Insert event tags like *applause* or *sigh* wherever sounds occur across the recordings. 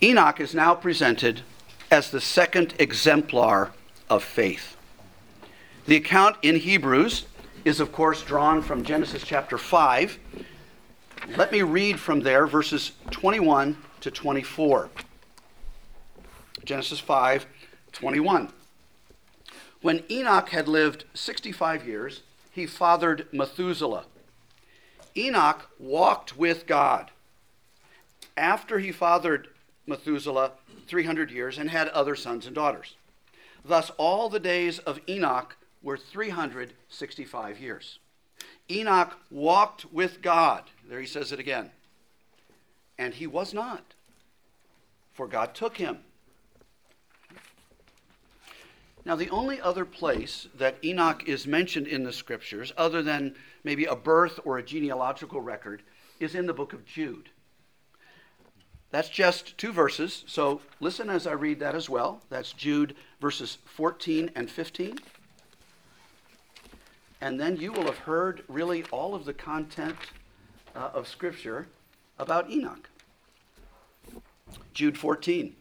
Enoch is now presented as the second exemplar of faith. The account in Hebrews is, of course, drawn from Genesis chapter 5. Let me read from there verses 21 to 24. Genesis 5 21. When Enoch had lived 65 years, he fathered Methuselah. Enoch walked with God. After he fathered Methuselah 300 years and had other sons and daughters. Thus, all the days of Enoch were 365 years. Enoch walked with God. There he says it again. And he was not, for God took him. Now, the only other place that Enoch is mentioned in the scriptures, other than maybe a birth or a genealogical record, is in the book of Jude. That's just two verses, so listen as I read that as well. That's Jude verses 14 and 15. And then you will have heard really all of the content uh, of Scripture about Enoch. Jude 14.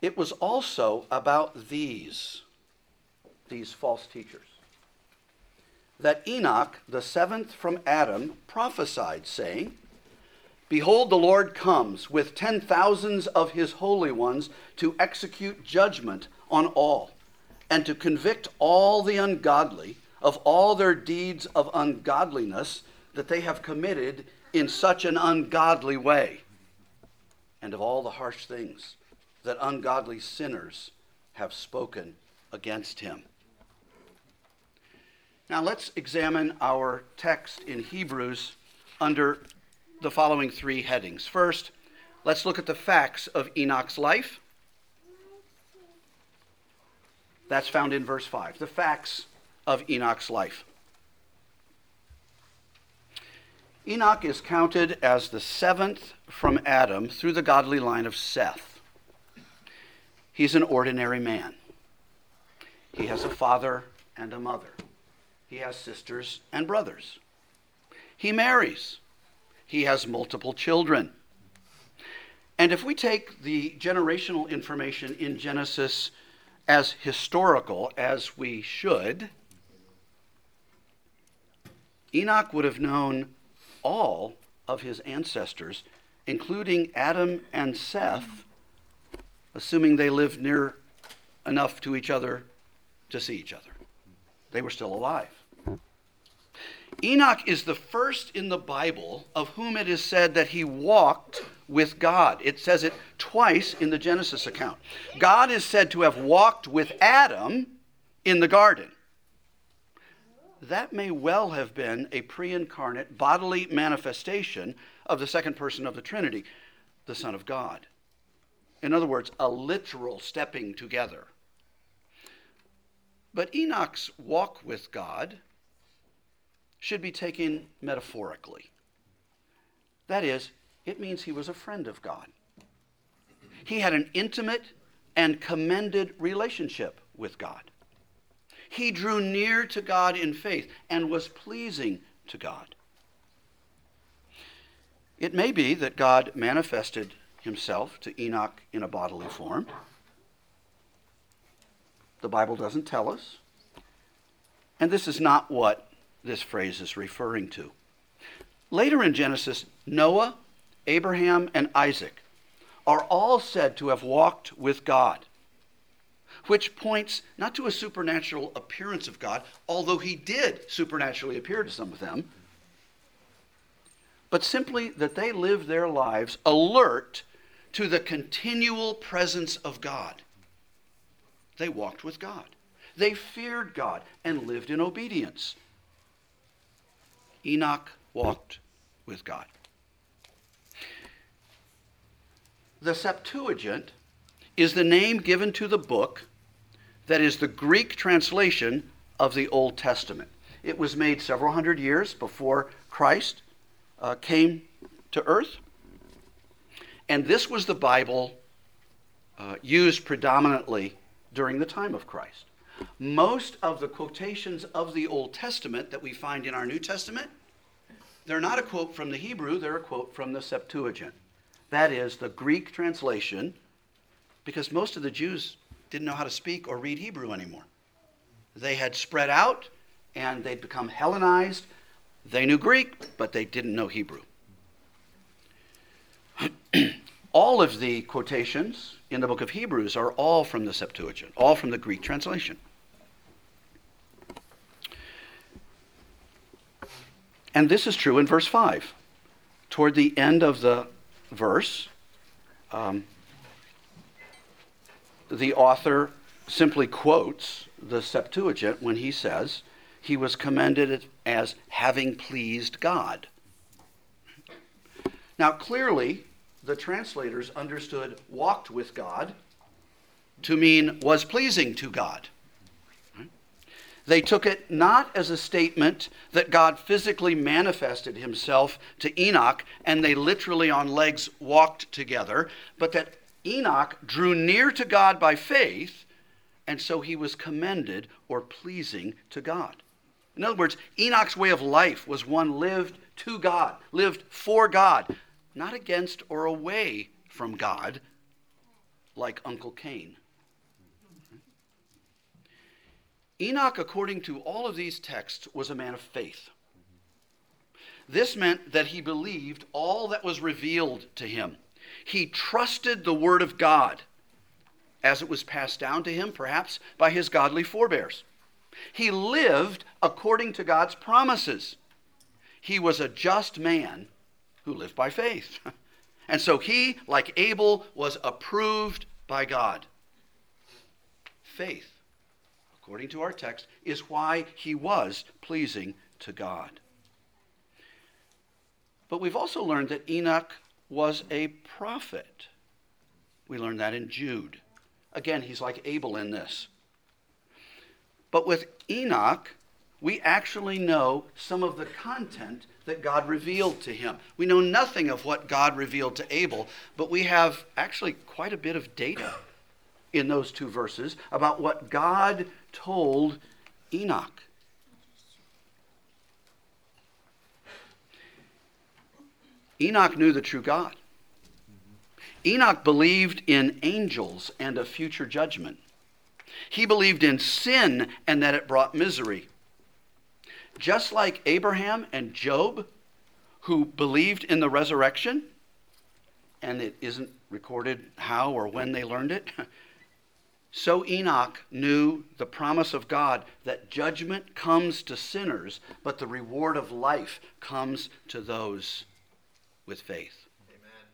It was also about these, these false teachers, that Enoch, the seventh from Adam, prophesied, saying, Behold, the Lord comes with ten thousands of his holy ones to execute judgment on all, and to convict all the ungodly of all their deeds of ungodliness that they have committed in such an ungodly way, and of all the harsh things that ungodly sinners have spoken against him. Now let's examine our text in Hebrews under the following three headings. First, let's look at the facts of Enoch's life. That's found in verse 5. The facts of Enoch's life. Enoch is counted as the seventh from Adam through the godly line of Seth. He's an ordinary man. He has a father and a mother. He has sisters and brothers. He marries he has multiple children. And if we take the generational information in Genesis as historical, as we should, Enoch would have known all of his ancestors, including Adam and Seth, assuming they lived near enough to each other to see each other. They were still alive. Enoch is the first in the Bible of whom it is said that he walked with God. It says it twice in the Genesis account. God is said to have walked with Adam in the garden. That may well have been a pre incarnate bodily manifestation of the second person of the Trinity, the Son of God. In other words, a literal stepping together. But Enoch's walk with God should be taken metaphorically. That is, it means he was a friend of God. He had an intimate and commended relationship with God. He drew near to God in faith and was pleasing to God. It may be that God manifested himself to Enoch in a bodily form. The Bible doesn't tell us. And this is not what this phrase is referring to. Later in Genesis, Noah, Abraham, and Isaac are all said to have walked with God, which points not to a supernatural appearance of God, although he did supernaturally appear to some of them, but simply that they lived their lives alert to the continual presence of God. They walked with God. They feared God and lived in obedience. Enoch walked with God. The Septuagint is the name given to the book that is the Greek translation of the Old Testament. It was made several hundred years before Christ uh, came to earth. And this was the Bible uh, used predominantly during the time of Christ. Most of the quotations of the Old Testament that we find in our New Testament, they're not a quote from the Hebrew, they're a quote from the Septuagint. That is the Greek translation, because most of the Jews didn't know how to speak or read Hebrew anymore. They had spread out and they'd become Hellenized. They knew Greek, but they didn't know Hebrew. *clears throat* all of the quotations in the book of Hebrews are all from the Septuagint, all from the Greek translation. And this is true in verse 5. Toward the end of the verse, um, the author simply quotes the Septuagint when he says he was commended as having pleased God. Now, clearly, the translators understood walked with God to mean was pleasing to God. They took it not as a statement that God physically manifested himself to Enoch and they literally on legs walked together, but that Enoch drew near to God by faith and so he was commended or pleasing to God. In other words, Enoch's way of life was one lived to God, lived for God, not against or away from God like Uncle Cain. Enoch, according to all of these texts, was a man of faith. This meant that he believed all that was revealed to him. He trusted the word of God as it was passed down to him, perhaps by his godly forebears. He lived according to God's promises. He was a just man who lived by faith. *laughs* And so he, like Abel, was approved by God. Faith according to our text, is why he was pleasing to God. But we've also learned that Enoch was a prophet. We learned that in Jude. Again, he's like Abel in this. But with Enoch, we actually know some of the content that God revealed to him. We know nothing of what God revealed to Abel, but we have actually quite a bit of data in those two verses about what God told Enoch. Enoch knew the true God. Enoch believed in angels and a future judgment. He believed in sin and that it brought misery. Just like Abraham and Job, who believed in the resurrection, and it isn't recorded how or when they learned it, So Enoch knew the promise of God that judgment comes to sinners, but the reward of life comes to those with faith. Amen.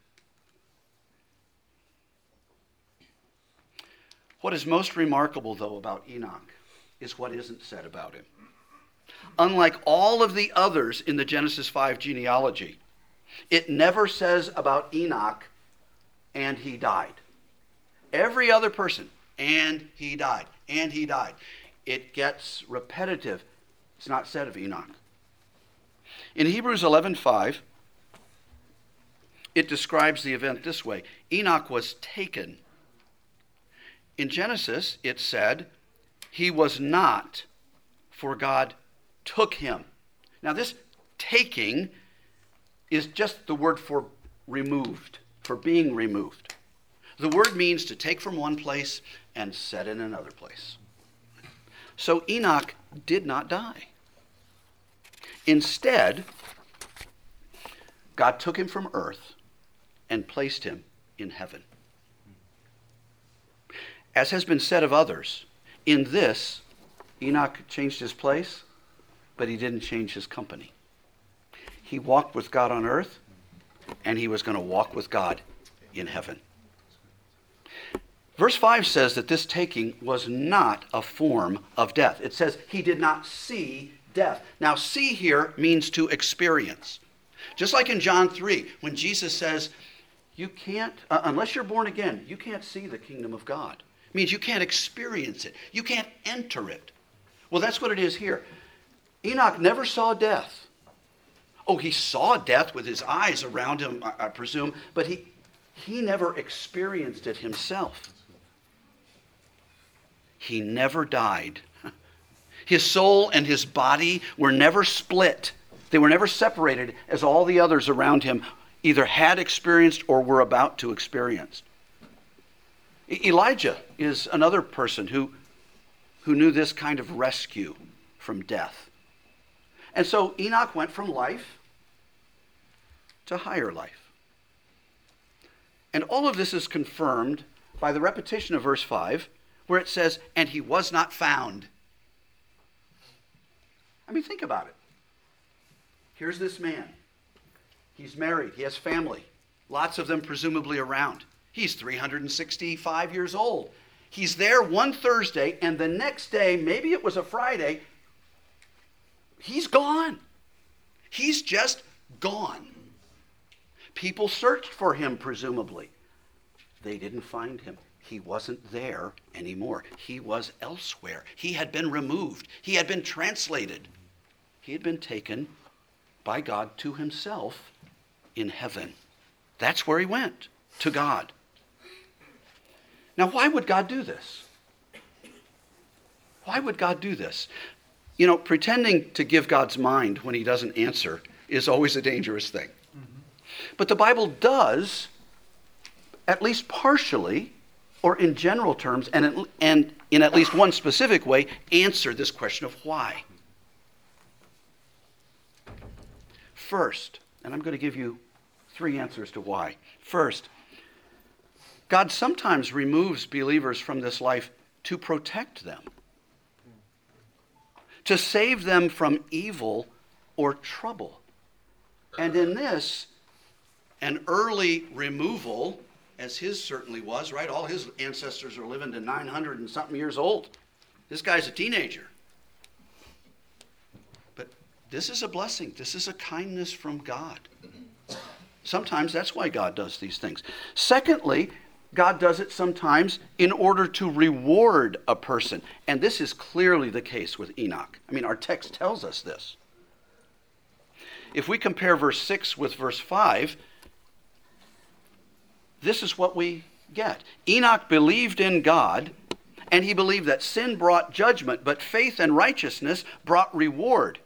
What is most remarkable, though, about Enoch is what isn't said about him. Unlike all of the others in the Genesis 5 genealogy, it never says about Enoch, and he died. Every other person, and he died, and he died. It gets repetitive. It's not said of Enoch. In Hebrews 11:5, it describes the event this way: Enoch was taken. In Genesis, it said, "He was not, for God took him." Now, this taking is just the word for removed, for being removed. The word means to take from one place and set in another place. So Enoch did not die. Instead, God took him from earth and placed him in heaven. As has been said of others, in this, Enoch changed his place, but he didn't change his company. He walked with God on earth, and he was going to walk with God in heaven. Verse 5 says that this taking was not a form of death. It says he did not see death. Now, see here means to experience. Just like in John 3, when Jesus says, You can't, uh, unless you're born again, you can't see the kingdom of God. It means you can't experience it, you can't enter it. Well, that's what it is here. Enoch never saw death. Oh, he saw death with his eyes around him, I, I presume, but he, he never experienced it himself. He never died. His soul and his body were never split. They were never separated as all the others around him either had experienced or were about to experience. Elijah is another person who, who knew this kind of rescue from death. And so Enoch went from life to higher life. And all of this is confirmed by the repetition of verse 5, where it says, And he was not found. I mean, think about it. Here's this man. He's married, he has family, lots of them presumably around. He's 365 years old. He's there one Thursday, and the next day, maybe it was a Friday, he's gone. He's just gone. People searched for him, presumably. They didn't find him. He wasn't there anymore. He was elsewhere. He had been removed, he had been translated. He had been taken by God to himself in heaven. That's where he went, to God. Now, why would God do this? Why would God do this? You know, pretending to give God's mind when he doesn't answer is always a dangerous thing. Mm-hmm. But the Bible does, at least partially, or in general terms, and, and in at least one specific way, answer this question of why. First, and I'm going to give you three answers to why. First, God sometimes removes believers from this life to protect them, to save them from evil or trouble. And in this, an early removal, as his certainly was, right? All his ancestors are living to 900 and something years old. This guy's a teenager. But this is a blessing. This is a kindness from God. Sometimes that's why God does these things. Secondly, God does it sometimes in order to reward a person. And this is clearly the case with Enoch. I mean, our text tells us this. If we compare verse 6 with verse 5, this is what we get. Enoch believed in God, and he believed that sin brought judgment, but faith and righteousness brought reward.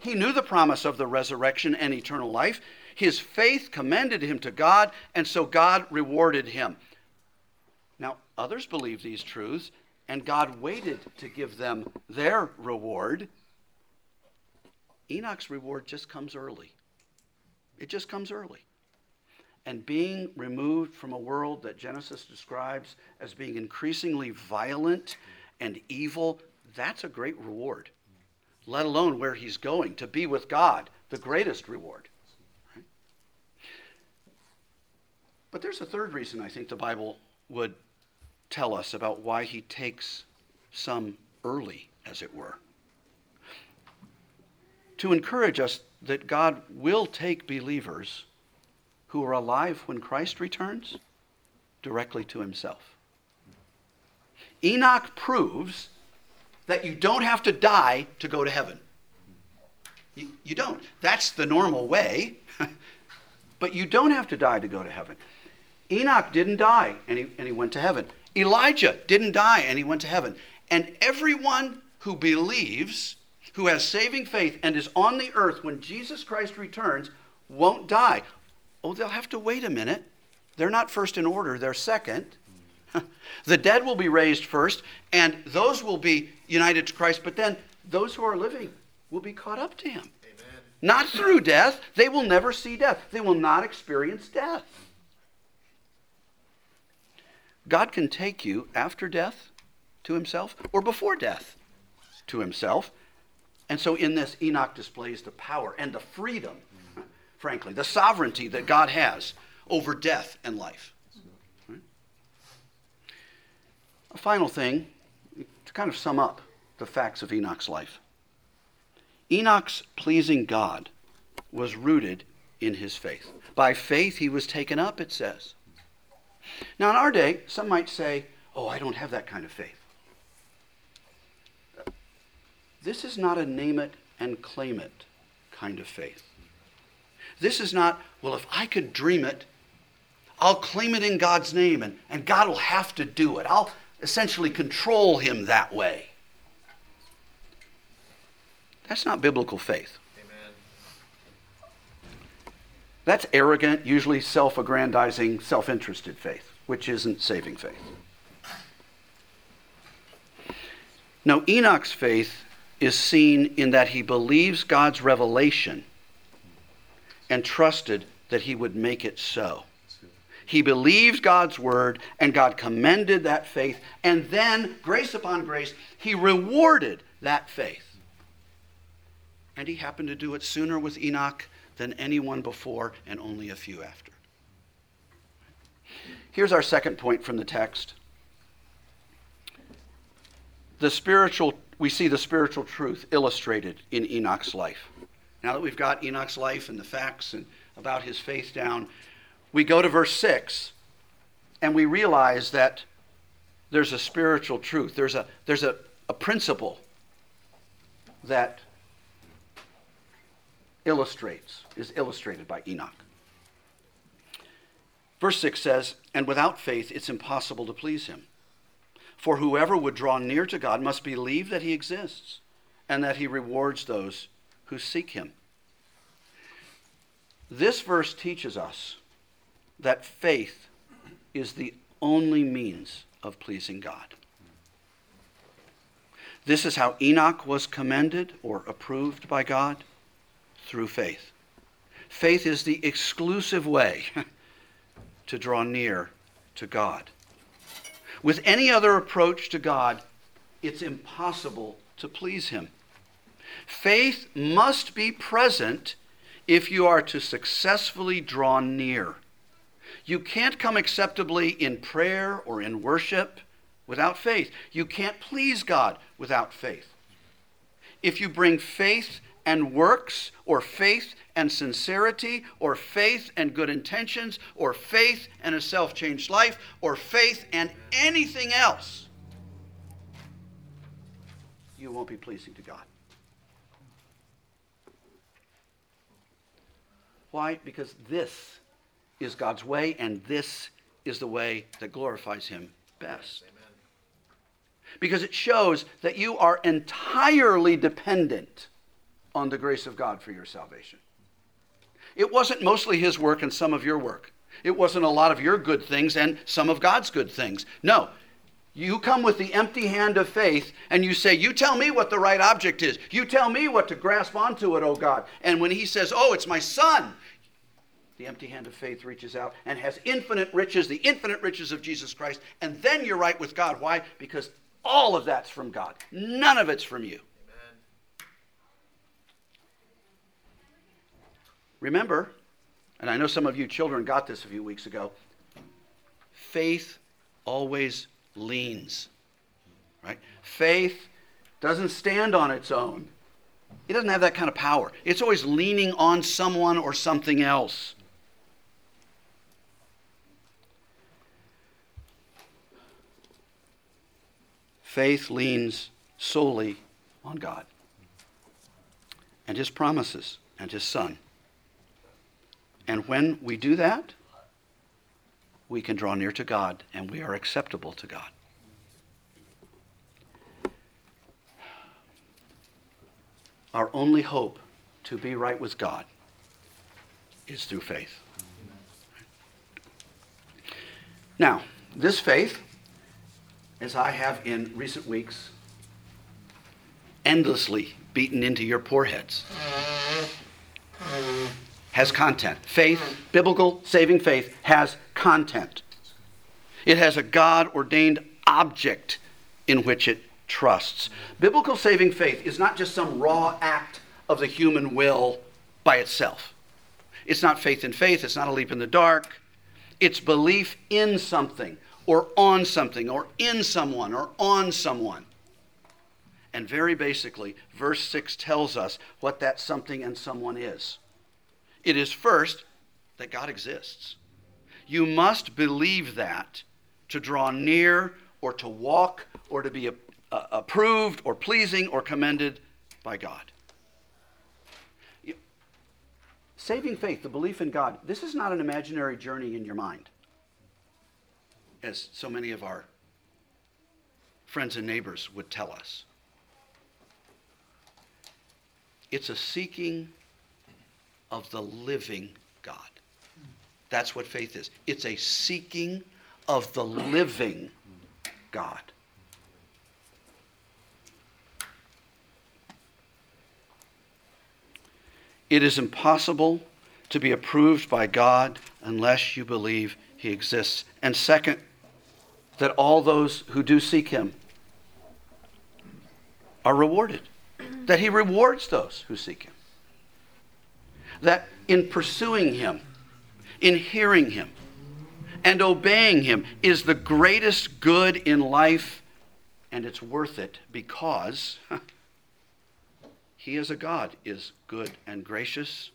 He knew the promise of the resurrection and eternal life. His faith commended him to God, and so God rewarded him. Now, others believe these truths, and God waited to give them their reward. Enoch's reward just comes early. It just comes early. And being removed from a world that Genesis describes as being increasingly violent and evil, that's a great reward let alone where he's going, to be with God, the greatest reward. Right? But there's a third reason I think the Bible would tell us about why he takes some early, as it were. To encourage us that God will take believers who are alive when Christ returns directly to himself. Enoch proves that you don't have to die to go to heaven. You, you don't. That's the normal way. *laughs* but you don't have to die to go to heaven. Enoch didn't die and he, and he went to heaven. Elijah didn't die and he went to heaven. And everyone who believes, who has saving faith, and is on the earth when Jesus Christ returns won't die. Oh, they'll have to wait a minute. They're not first in order, they're second. *laughs* the dead will be raised first, and those will be united to Christ, but then those who are living will be caught up to him. Amen. Not through death. They will never see death, they will not experience death. God can take you after death to himself or before death to himself. And so in this, Enoch displays the power and the freedom, frankly, the sovereignty that God has over death and life. A final thing to kind of sum up the facts of Enoch's life Enoch's pleasing God was rooted in his faith. By faith he was taken up, it says. Now, in our day, some might say, Oh, I don't have that kind of faith. This is not a name it and claim it kind of faith. This is not, well, if I could dream it, I'll claim it in God's name and, and God will have to do it. I'll essentially control him that way. That's not biblical faith. Amen. That's arrogant, usually self aggrandizing, self interested faith, which isn't saving faith. Now, Enoch's faith is seen in that he believes God's revelation and trusted that he would make it so. He believed God's word, and God commended that faith, and then, grace upon grace, he rewarded that faith. And he happened to do it sooner with Enoch than anyone before, and only a few after. Here's our second point from the text. The spiritual, we see the spiritual truth illustrated in Enoch's life. Now that we've got Enoch's life and the facts and about his faith down, we go to verse 6 and we realize that there's a spiritual truth. There's a, there's a, a principle that illustrates, is illustrated by Enoch. Verse 6 says, And without faith it's impossible to please him. For whoever would draw near to God must believe that he exists and that he rewards those who seek him. This verse teaches us that faith is the only means of pleasing God. This is how Enoch was commended or approved by God through faith. Faith is the exclusive way *laughs* to draw near to God. With any other approach to God, it's impossible to please Him. Faith must be present if you are to successfully draw near. You can't come acceptably in prayer or in worship without faith. You can't please God without faith. If you bring faith and works, or faith and sincerity, or faith and good intentions, or faith and a self changed life, or faith and anything else, you won't be pleasing to God. Why? Because this is God's way, and this is the way that glorifies Him best. Amen. Because it shows that you are entirely dependent on the grace of God for your salvation. It wasn't mostly His work and some of your work. It wasn't a lot of your good things and some of God's good things. No. You come with the empty hand of faith and you say, You tell me what the right object is. You tell me what to grasp onto it, oh God. And when He says, Oh, it's my son, the empty hand of faith reaches out and has infinite riches, the infinite riches of Jesus Christ, and then you're right with God. Why? Because all of that's from God. None of it's from you. Amen. Remember, and I know some of you children got this a few weeks ago, faith always leans. Right? Faith doesn't stand on its own. It doesn't have that kind of power. It's always leaning on someone or something else. Faith leans solely on God and His promises and His Son. And when we do that, we can draw near to God and we are acceptable to God. Our only hope to be right with God is through faith. Now, this faith as I have in recent weeks, endlessly beaten into your poor heads, has content. Faith, biblical saving faith, has content. It has a God ordained object in which it trusts. Biblical saving faith is not just some raw act of the human will by itself. It's not faith in faith, it's not a leap in the dark. It's belief in something, or on something or in someone or on someone. And very basically, verse 6 tells us what that something and someone is It is first that God exists. You must believe that to draw near or to walk or to be approved or pleasing or commended by God. Saving faith, the belief in God, this is not an imaginary journey in your mind, as so many of our friends and neighbors would tell us. It's a seeking of the living God. That's what faith is. It's a seeking of the living God. It is impossible to be approved by God unless you believe He exists. And second, that all those who do seek Him are rewarded, that He rewards those who seek Him. That in pursuing Him, in hearing Him, and obeying Him is the greatest good in life, and it's worth it because *laughs* He, as a God, is good and gracious,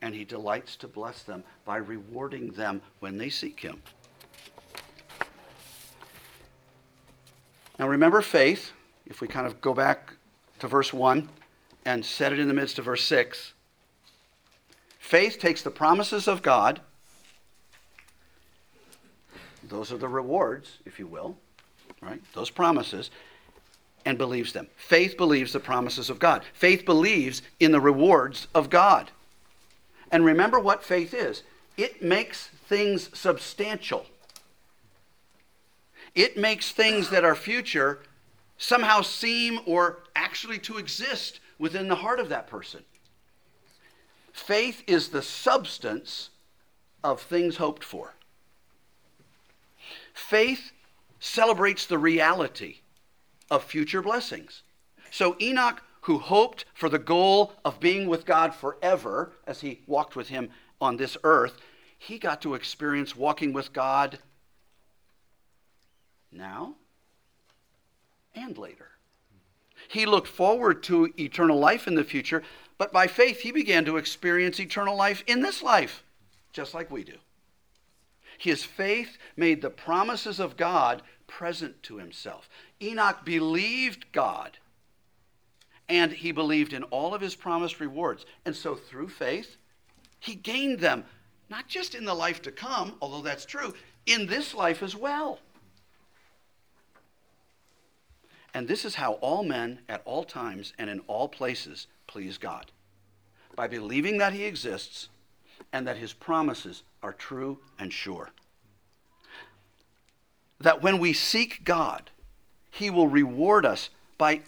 and He delights to bless them by rewarding them when they seek Him. Now, remember faith, if we kind of go back to verse 1 and set it in the midst of verse 6. Faith takes the promises of God, those are the rewards, if you will, right? Those promises, and believes them. Faith believes the promises of God. Faith believes in the rewards of God. And remember what faith is it makes things substantial, it makes things that are future somehow seem or actually to exist within the heart of that person. Faith is the substance of things hoped for. Faith celebrates the reality of future blessings. So Enoch, who hoped for the goal of being with God forever as he walked with him on this earth, he got to experience walking with God now and later. He looked forward to eternal life in the future, but by faith he began to experience eternal life in this life, just like we do. His faith made the promises of God present to himself. Enoch believed God, and he believed in all of his promised rewards. And so through faith, he gained them, not just in the life to come, although that's true, in this life as well. And this is how all men at all times and in all places please God by believing that he exists and that his promises are true and sure that when we seek God, He will reward us by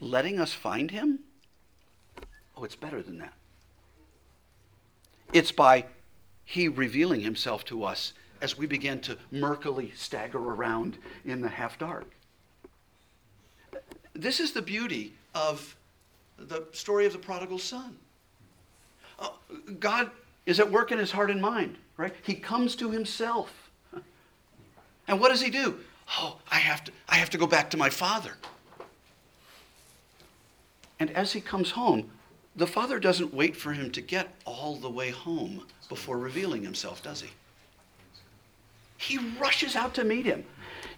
letting us find Him? Oh, it's better than that. It's by He revealing Himself to us as we begin to murkily stagger around in the half dark. This is the beauty of the story of the prodigal son. Oh, God is at work in his heart and mind, right? He comes to himself. And what does he do? Oh, I have to, I have to go back to my father. And as he comes home, the father doesn't wait for him to get all the way home before revealing himself, does he? He rushes out to meet him.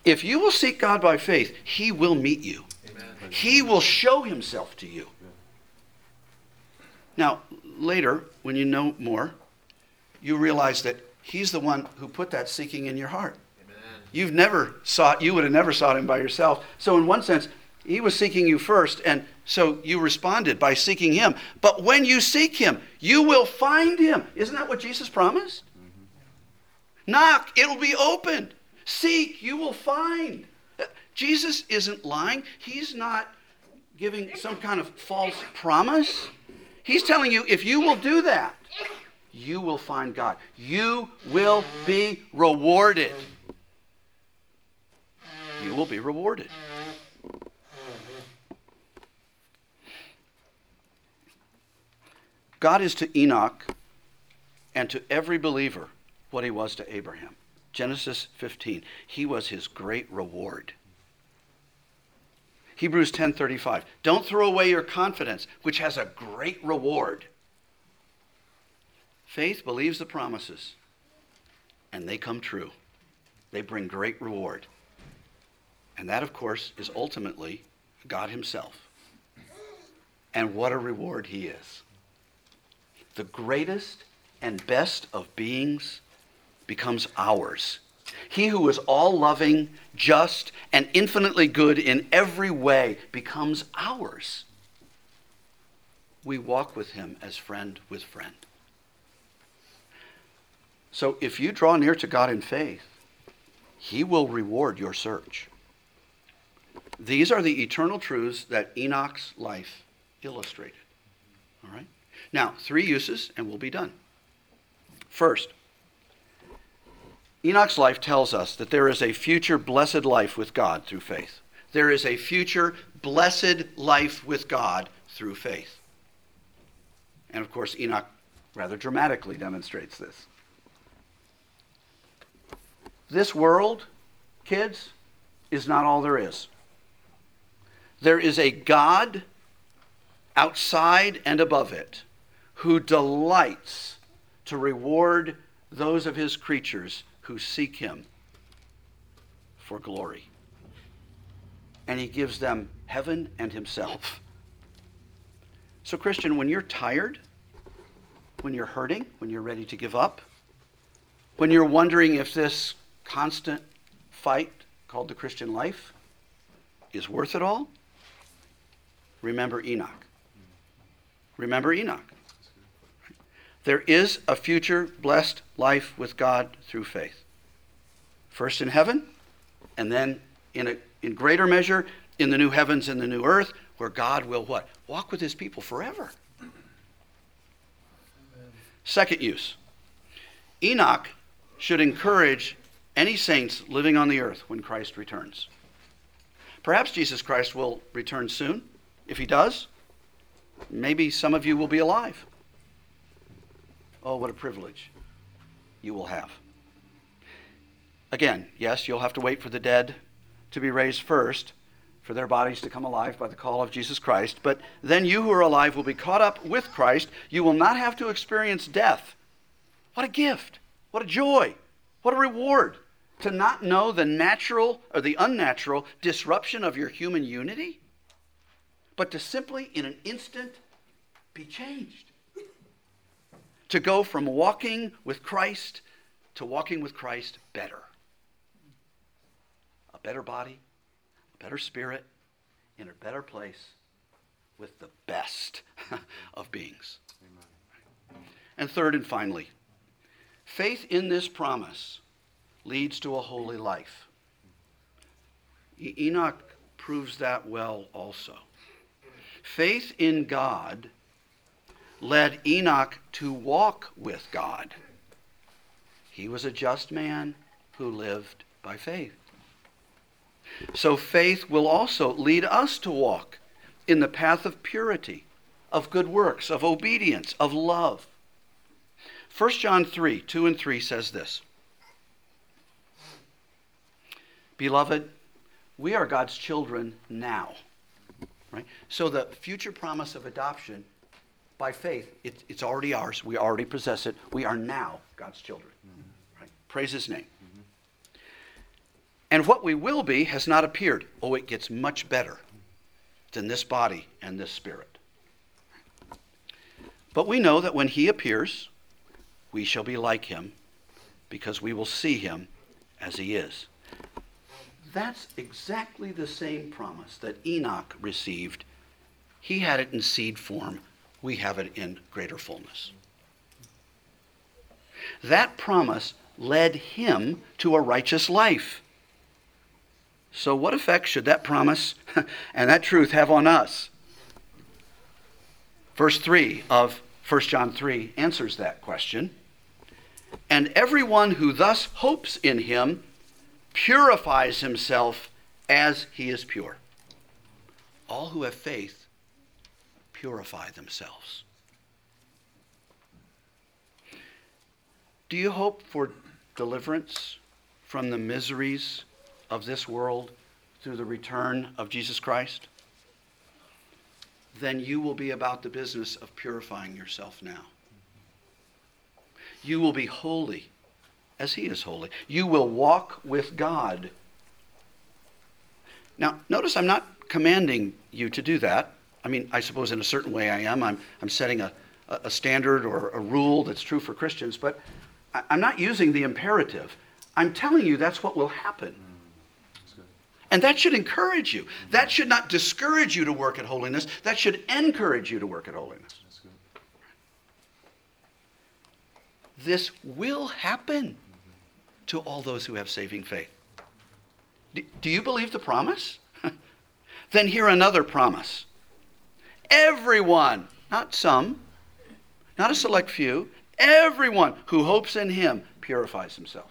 If you will seek God by faith, he will meet you. Amen. He will show himself to you. Now, later, when you know more, you realize that he's the one who put that seeking in your heart. You've never sought, you would have never sought him by yourself. So, in one sense, he was seeking you first, and so you responded by seeking him. But when you seek him, you will find him. Isn't that what Jesus promised? Mm-hmm. Knock, it'll be opened. Seek, you will find. Jesus isn't lying. He's not giving some kind of false promise. He's telling you if you will do that, you will find God. You will be rewarded you will be rewarded. God is to Enoch and to every believer what he was to Abraham. Genesis 15. He was his great reward. Hebrews 10:35. Don't throw away your confidence, which has a great reward. Faith believes the promises, and they come true. They bring great reward. And that, of course, is ultimately God Himself. And what a reward He is. The greatest and best of beings becomes ours. He who is all loving, just, and infinitely good in every way becomes ours. We walk with him as friend with friend. So if you draw near to God in faith, he will reward your search. These are the eternal truths that Enoch's life illustrated. All right? Now, three uses, and we'll be done. First, Enoch's life tells us that there is a future blessed life with God through faith. There is a future blessed life with God through faith. And of course, Enoch rather dramatically demonstrates this. This world, kids, is not all there is. There is a God outside and above it who delights to reward those of his creatures who seek him for glory. And he gives them heaven and himself. So, Christian, when you're tired, when you're hurting, when you're ready to give up, when you're wondering if this constant fight called the Christian life is worth it all, remember Enoch. Remember Enoch. There is a future blessed life with God through faith. First in heaven, and then in, a, in greater measure in the new heavens and the new earth, where God will what? Walk with his people forever. Second use Enoch should encourage any saints living on the earth when Christ returns. Perhaps Jesus Christ will return soon. If he does, maybe some of you will be alive. Oh, what a privilege you will have. Again, yes, you'll have to wait for the dead to be raised first, for their bodies to come alive by the call of Jesus Christ. But then you who are alive will be caught up with Christ. You will not have to experience death. What a gift! What a joy! What a reward! To not know the natural or the unnatural disruption of your human unity, but to simply, in an instant, be changed to go from walking with Christ to walking with Christ better. A better body, a better spirit, in a better place with the best *laughs* of beings. Amen. And third and finally, faith in this promise leads to a holy life. Enoch proves that well also. Faith in God led Enoch to walk with God. He was a just man who lived by faith. So faith will also lead us to walk in the path of purity, of good works, of obedience, of love. 1 John 3 2 and 3 says this Beloved, we are God's children now. Right? So the future promise of adoption by faith, it, it's already ours. We already possess it. We are now God's children. Mm-hmm. Right? Praise His name. Mm-hmm. And what we will be has not appeared. Oh, it gets much better than this body and this spirit. But we know that when He appears, we shall be like Him because we will see Him as He is. That's exactly the same promise that Enoch received. He had it in seed form we have it in greater fullness. That promise led him to a righteous life. So, what effect should that promise *laughs* and that truth have on us? Verse 3 of 1 John 3 answers that question. And everyone who thus hopes in him purifies himself as he is pure. All who have faith purify themselves. Do you hope for deliverance from the miseries of this world through the return of Jesus Christ? Then you will be about the business of purifying yourself now. You will be holy as he is holy. You will walk with God. Now, notice I'm not commanding you to do that. I mean, I suppose in a certain way I am. I'm, I'm setting a, a standard or a rule that's true for Christians, but I'm not using the imperative. I'm telling you that's what will happen. And that should encourage you. That should not discourage you to work at holiness. That should encourage you to work at holiness. This will happen to all those who have saving faith. Do you believe the promise? *laughs* then hear another promise. Everyone, not some, not a select few, everyone who hopes in him purifies himself.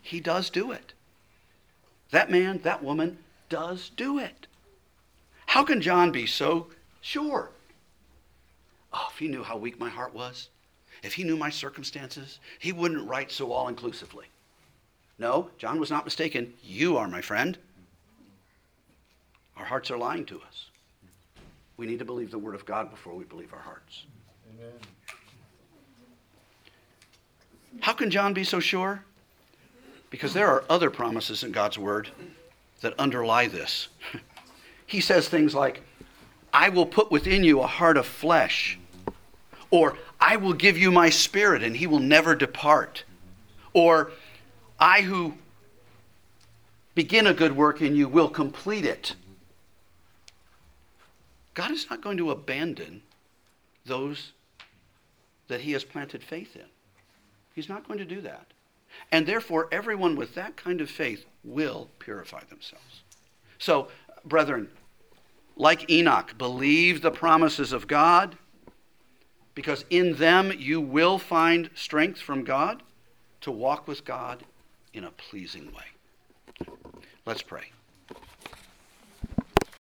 He does do it. That man, that woman does do it. How can John be so sure? Oh, if he knew how weak my heart was, if he knew my circumstances, he wouldn't write so all inclusively. No, John was not mistaken. You are, my friend. Our hearts are lying to us. We need to believe the Word of God before we believe our hearts. Amen. How can John be so sure? Because there are other promises in God's Word that underlie this. *laughs* he says things like, I will put within you a heart of flesh, or I will give you my spirit and he will never depart, or I who begin a good work in you will complete it. God is not going to abandon those that he has planted faith in. He's not going to do that. And therefore, everyone with that kind of faith will purify themselves. So, brethren, like Enoch, believe the promises of God, because in them you will find strength from God to walk with God in a pleasing way. Let's pray.